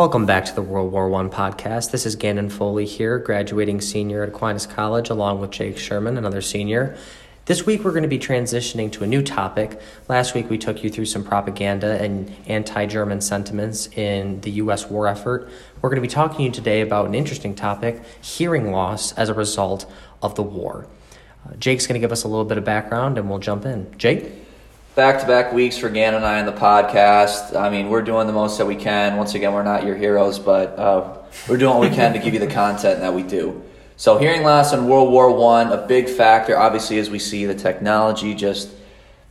Welcome back to the World War I podcast. This is Gannon Foley here, graduating senior at Aquinas College, along with Jake Sherman, another senior. This week, we're going to be transitioning to a new topic. Last week, we took you through some propaganda and anti German sentiments in the U.S. war effort. We're going to be talking to you today about an interesting topic hearing loss as a result of the war. Uh, Jake's going to give us a little bit of background, and we'll jump in. Jake? Back to back weeks for Gannon and I on the podcast. I mean, we're doing the most that we can. Once again, we're not your heroes, but uh, we're doing what we can to give you the content that we do. So, hearing loss in World War One, a big factor, obviously, as we see the technology just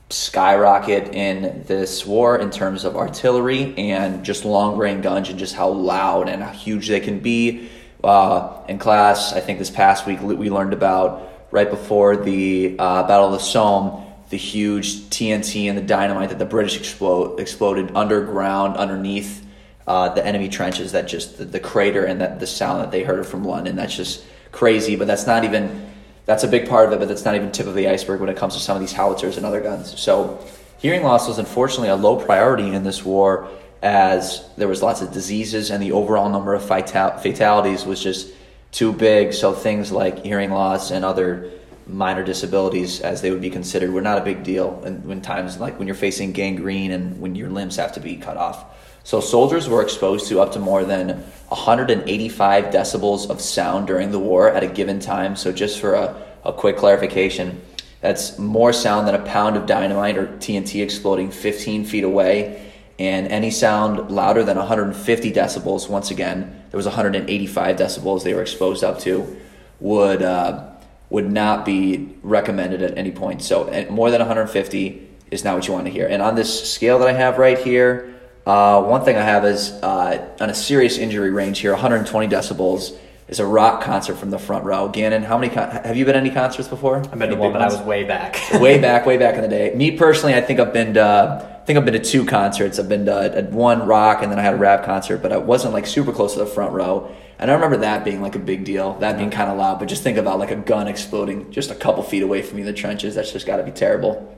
skyrocket in this war in terms of artillery and just long range guns and just how loud and how huge they can be. Uh, in class, I think this past week we learned about right before the uh, Battle of the Somme the huge TNT and the dynamite that the British explode, exploded underground underneath uh, the enemy trenches. That just the, the crater and that the sound that they heard from London. That's just crazy. But that's not even that's a big part of it. But that's not even tip of the iceberg when it comes to some of these howitzers and other guns. So hearing loss was unfortunately a low priority in this war as there was lots of diseases and the overall number of fatalities was just too big. So things like hearing loss and other minor disabilities as they would be considered were not a big deal and when times like when you're facing gangrene and when your limbs have to be cut off. So soldiers were exposed to up to more than 185 decibels of sound during the war at a given time. So just for a, a quick clarification that's more sound than a pound of dynamite or tnt exploding 15 feet away. And any sound louder than 150 decibels once again there was 185 decibels they were exposed up to would uh, would not be recommended at any point. So more than 150 is not what you want to hear. And on this scale that I have right here, uh, one thing I have is uh, on a serious injury range here, 120 decibels is a rock concert from the front row. Gannon, how many con- have you been to any concerts before? I've been to one, but I was way back. way back, way back in the day. Me personally, I think I've been to, I think I've been to two concerts. I've been to uh, one rock, and then I had a rap concert, but I wasn't like super close to the front row. And I remember that being like a big deal, that being kind of loud. But just think about like a gun exploding just a couple feet away from you in the trenches. That's just got to be terrible.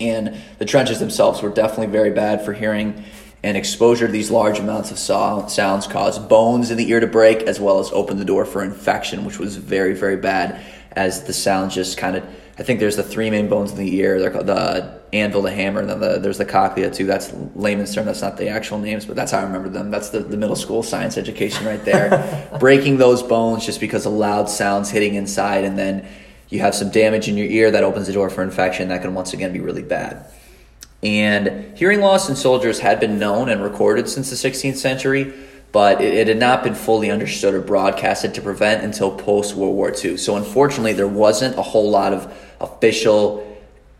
And the trenches themselves were definitely very bad for hearing. And exposure to these large amounts of sounds caused bones in the ear to break, as well as open the door for infection, which was very, very bad. As the sounds just kind of, I think there's the three main bones in the ear. They're called the anvil, the hammer, and then the, there's the cochlea too. That's layman's term. That's not the actual names, but that's how I remember them. That's the, the middle school science education right there. Breaking those bones just because of loud sounds hitting inside, and then you have some damage in your ear that opens the door for infection. That can once again be really bad. And hearing loss in soldiers had been known and recorded since the 16th century, but it, it had not been fully understood or broadcasted to prevent until post World War II. So unfortunately, there wasn't a whole lot of official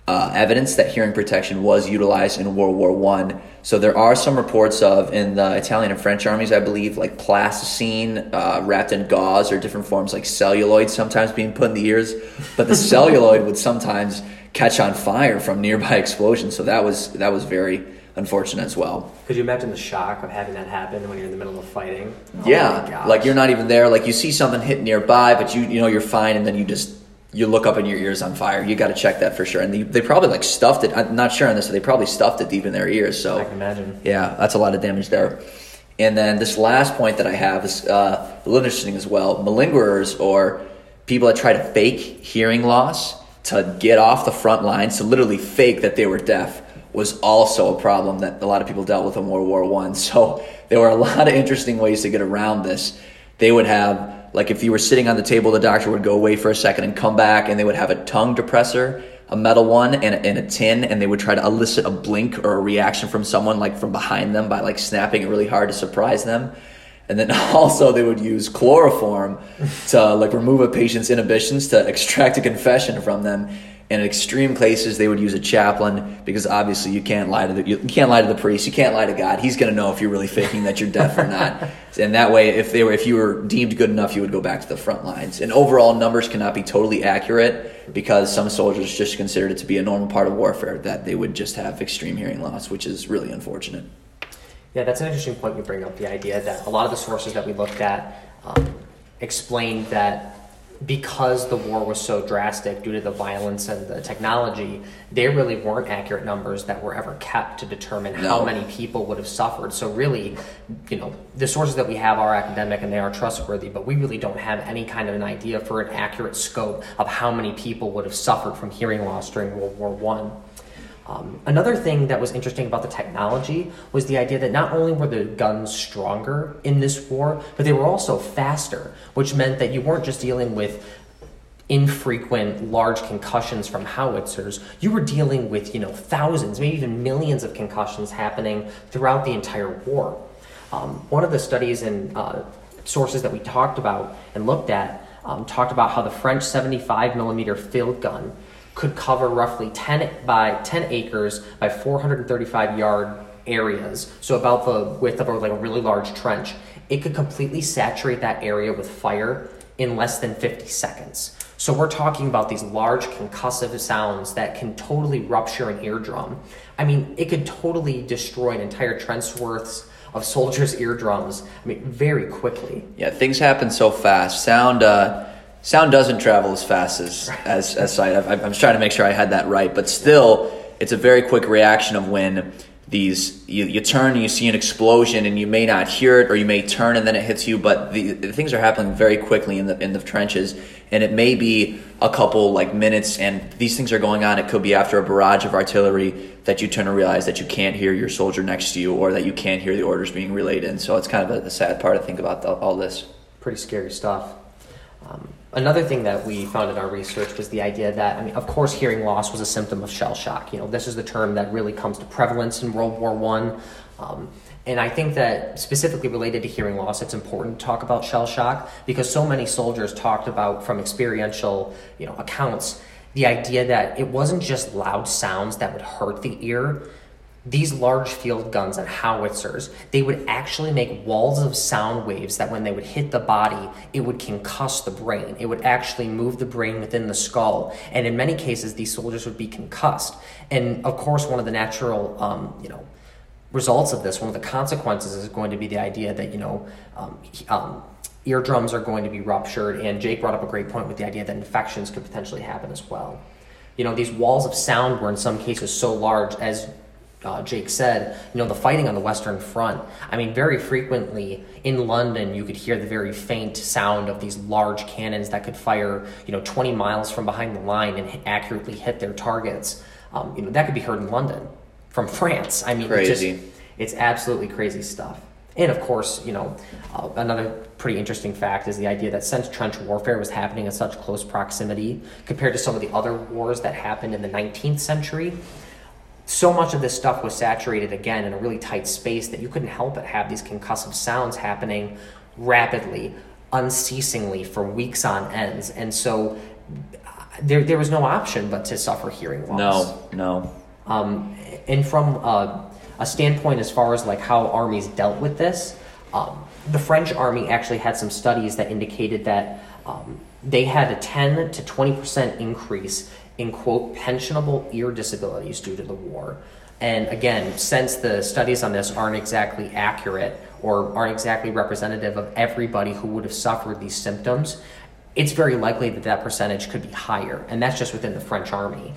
uh, evidence that hearing protection was utilized in World War One. So there are some reports of in the Italian and French armies, I believe, like plasticine uh, wrapped in gauze or different forms like celluloid sometimes being put in the ears, but the celluloid would sometimes catch on fire from nearby explosions. So that was that was very unfortunate as well. Could you imagine the shock of having that happen when you're in the middle of fighting? Oh yeah, like you're not even there. Like you see something hit nearby, but you you know you're fine, and then you just you look up and your ears on fire. You got to check that for sure. And they, they, probably like stuffed it. I'm not sure on this, but they probably stuffed it deep in their ears. So I can imagine. Yeah, that's a lot of damage there. And then this last point that I have is uh, a little interesting as well. Malingerers or people that try to fake hearing loss to get off the front lines, to literally fake that they were deaf, was also a problem that a lot of people dealt with in World War One. So there were a lot of interesting ways to get around this. They would have like if you were sitting on the table, the doctor would go away for a second and come back, and they would have a tongue depressor, a metal one, and and a tin, and they would try to elicit a blink or a reaction from someone like from behind them by like snapping it really hard to surprise them. And then also they would use chloroform to like remove a patient's inhibitions to extract a confession from them and in extreme cases, they would use a chaplain because obviously you can't lie to the you can't lie to the priest, you can't lie to God. He's going to know if you're really faking that you're deaf or not. And that way, if they were if you were deemed good enough, you would go back to the front lines. And overall, numbers cannot be totally accurate because some soldiers just considered it to be a normal part of warfare that they would just have extreme hearing loss, which is really unfortunate. Yeah, that's an interesting point you bring up. The idea that a lot of the sources that we looked at um, explained that because the war was so drastic due to the violence and the technology, they really weren't accurate numbers that were ever kept to determine no. how many people would have suffered. So really, you know, the sources that we have are academic and they are trustworthy, but we really don't have any kind of an idea for an accurate scope of how many people would have suffered from hearing loss during World War One. Um, another thing that was interesting about the technology was the idea that not only were the guns stronger in this war, but they were also faster, which meant that you weren't just dealing with infrequent large concussions from howitzers. You were dealing with you know thousands maybe even millions of concussions happening throughout the entire war. Um, one of the studies and uh, sources that we talked about and looked at um, talked about how the french 75 millimeter field gun could cover roughly 10 by 10 acres by 435 yard areas, so about the width of a, like a really large trench. It could completely saturate that area with fire in less than 50 seconds. So we're talking about these large concussive sounds that can totally rupture an eardrum. I mean, it could totally destroy an entire trench worths of soldiers' eardrums. I mean, very quickly. Yeah, things happen so fast. Sound. Uh sound doesn't travel as fast as as, as sight. I, I'm trying to make sure I had that right, but still, it's a very quick reaction of when these you, you turn and you see an explosion and you may not hear it or you may turn and then it hits you but the, the, things are happening very quickly in the in the trenches and it may be a couple like minutes and these things are going on. It could be after a barrage of artillery that you turn to realize that you can't hear your soldier next to you or that you can't hear the orders being relayed in. So it's kind of a, a sad part to think about the, all this. Pretty scary stuff um, Another thing that we found in our research was the idea that, I mean, of course, hearing loss was a symptom of shell shock. You know, this is the term that really comes to prevalence in World War One. Um, and I think that specifically related to hearing loss, it's important to talk about shell shock because so many soldiers talked about from experiential, you know, accounts the idea that it wasn't just loud sounds that would hurt the ear, these large field guns and howitzers, they would actually make walls of sound waves that when they would hit the body, it would concuss the brain. It would actually move the brain within the skull. And in many cases, these soldiers would be concussed. And of course, one of the natural, um, you know, results of this, one of the consequences is going to be the idea that, you know, um, um, eardrums are going to be ruptured. And Jake brought up a great point with the idea that infections could potentially happen as well. You know, these walls of sound were in some cases so large as uh, Jake said, you know, the fighting on the Western Front. I mean, very frequently in London, you could hear the very faint sound of these large cannons that could fire, you know, 20 miles from behind the line and accurately hit their targets. Um, you know, that could be heard in London from France. I mean, crazy. It's, just, it's absolutely crazy stuff. And of course, you know, uh, another pretty interesting fact is the idea that since trench warfare was happening in such close proximity compared to some of the other wars that happened in the 19th century, so much of this stuff was saturated again in a really tight space that you couldn't help but have these concussive sounds happening rapidly, unceasingly for weeks on ends. And so there, there was no option but to suffer hearing loss. No, no. Um, and from a, a, standpoint as far as like how armies dealt with this, um, the French army actually had some studies that indicated that um, they had a 10 to 20% increase in quote pensionable ear disabilities due to the war. And again, since the studies on this aren't exactly accurate or aren't exactly representative of everybody who would have suffered these symptoms, it's very likely that that percentage could be higher, and that's just within the French army.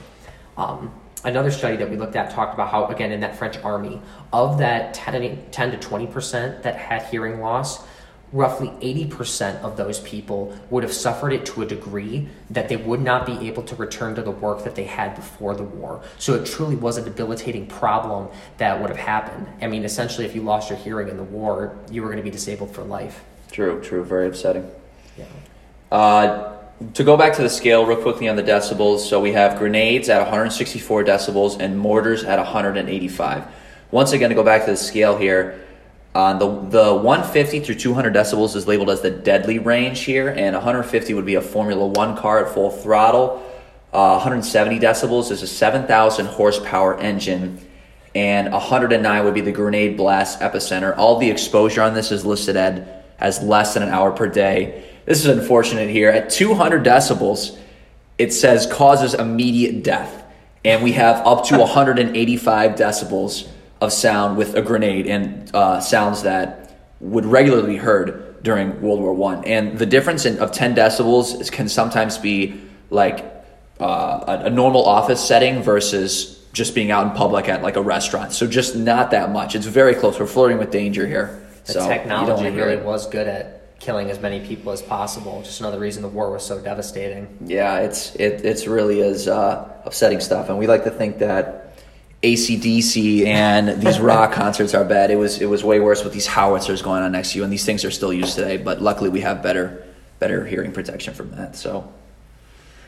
Um, another study that we looked at talked about how, again, in that French army, of that 10, 10 to 20% that had hearing loss, roughly 80% of those people would have suffered it to a degree that they would not be able to return to the work that they had before the war. So it truly was a debilitating problem that would have happened. I mean, essentially, if you lost your hearing in the war, you were going to be disabled for life. True, true. Very upsetting. Yeah. Uh, to go back to the scale real quickly on the decibels, so we have grenades at 164 decibels and mortars at 185. Once again, to go back to the scale here, uh, the the 150 through 200 decibels is labeled as the deadly range here, and 150 would be a Formula One car at full throttle. Uh, 170 decibels is a 7,000 horsepower engine, and 109 would be the grenade blast epicenter. All the exposure on this is listed at as less than an hour per day. This is unfortunate here. At 200 decibels, it says causes immediate death, and we have up to 185 decibels of sound with a grenade and uh, sounds that would regularly be heard during World War One, and the difference in, of ten decibels can sometimes be like uh, a, a normal office setting versus just being out in public at like a restaurant. So just not that much. It's very close. We're flirting with danger here. The so technology really was good at killing as many people as possible. Just another reason the war was so devastating. Yeah, it's it it's really is uh, upsetting stuff, and we like to think that ACDC and these rock concerts are bad. It was it was way worse with these howitzers going on next to you, and these things are still used today. But luckily, we have better better hearing protection from that. So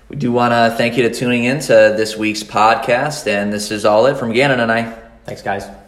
we do want to thank you to tuning in to this week's podcast, and this is all it from Gannon and I. Thanks, guys.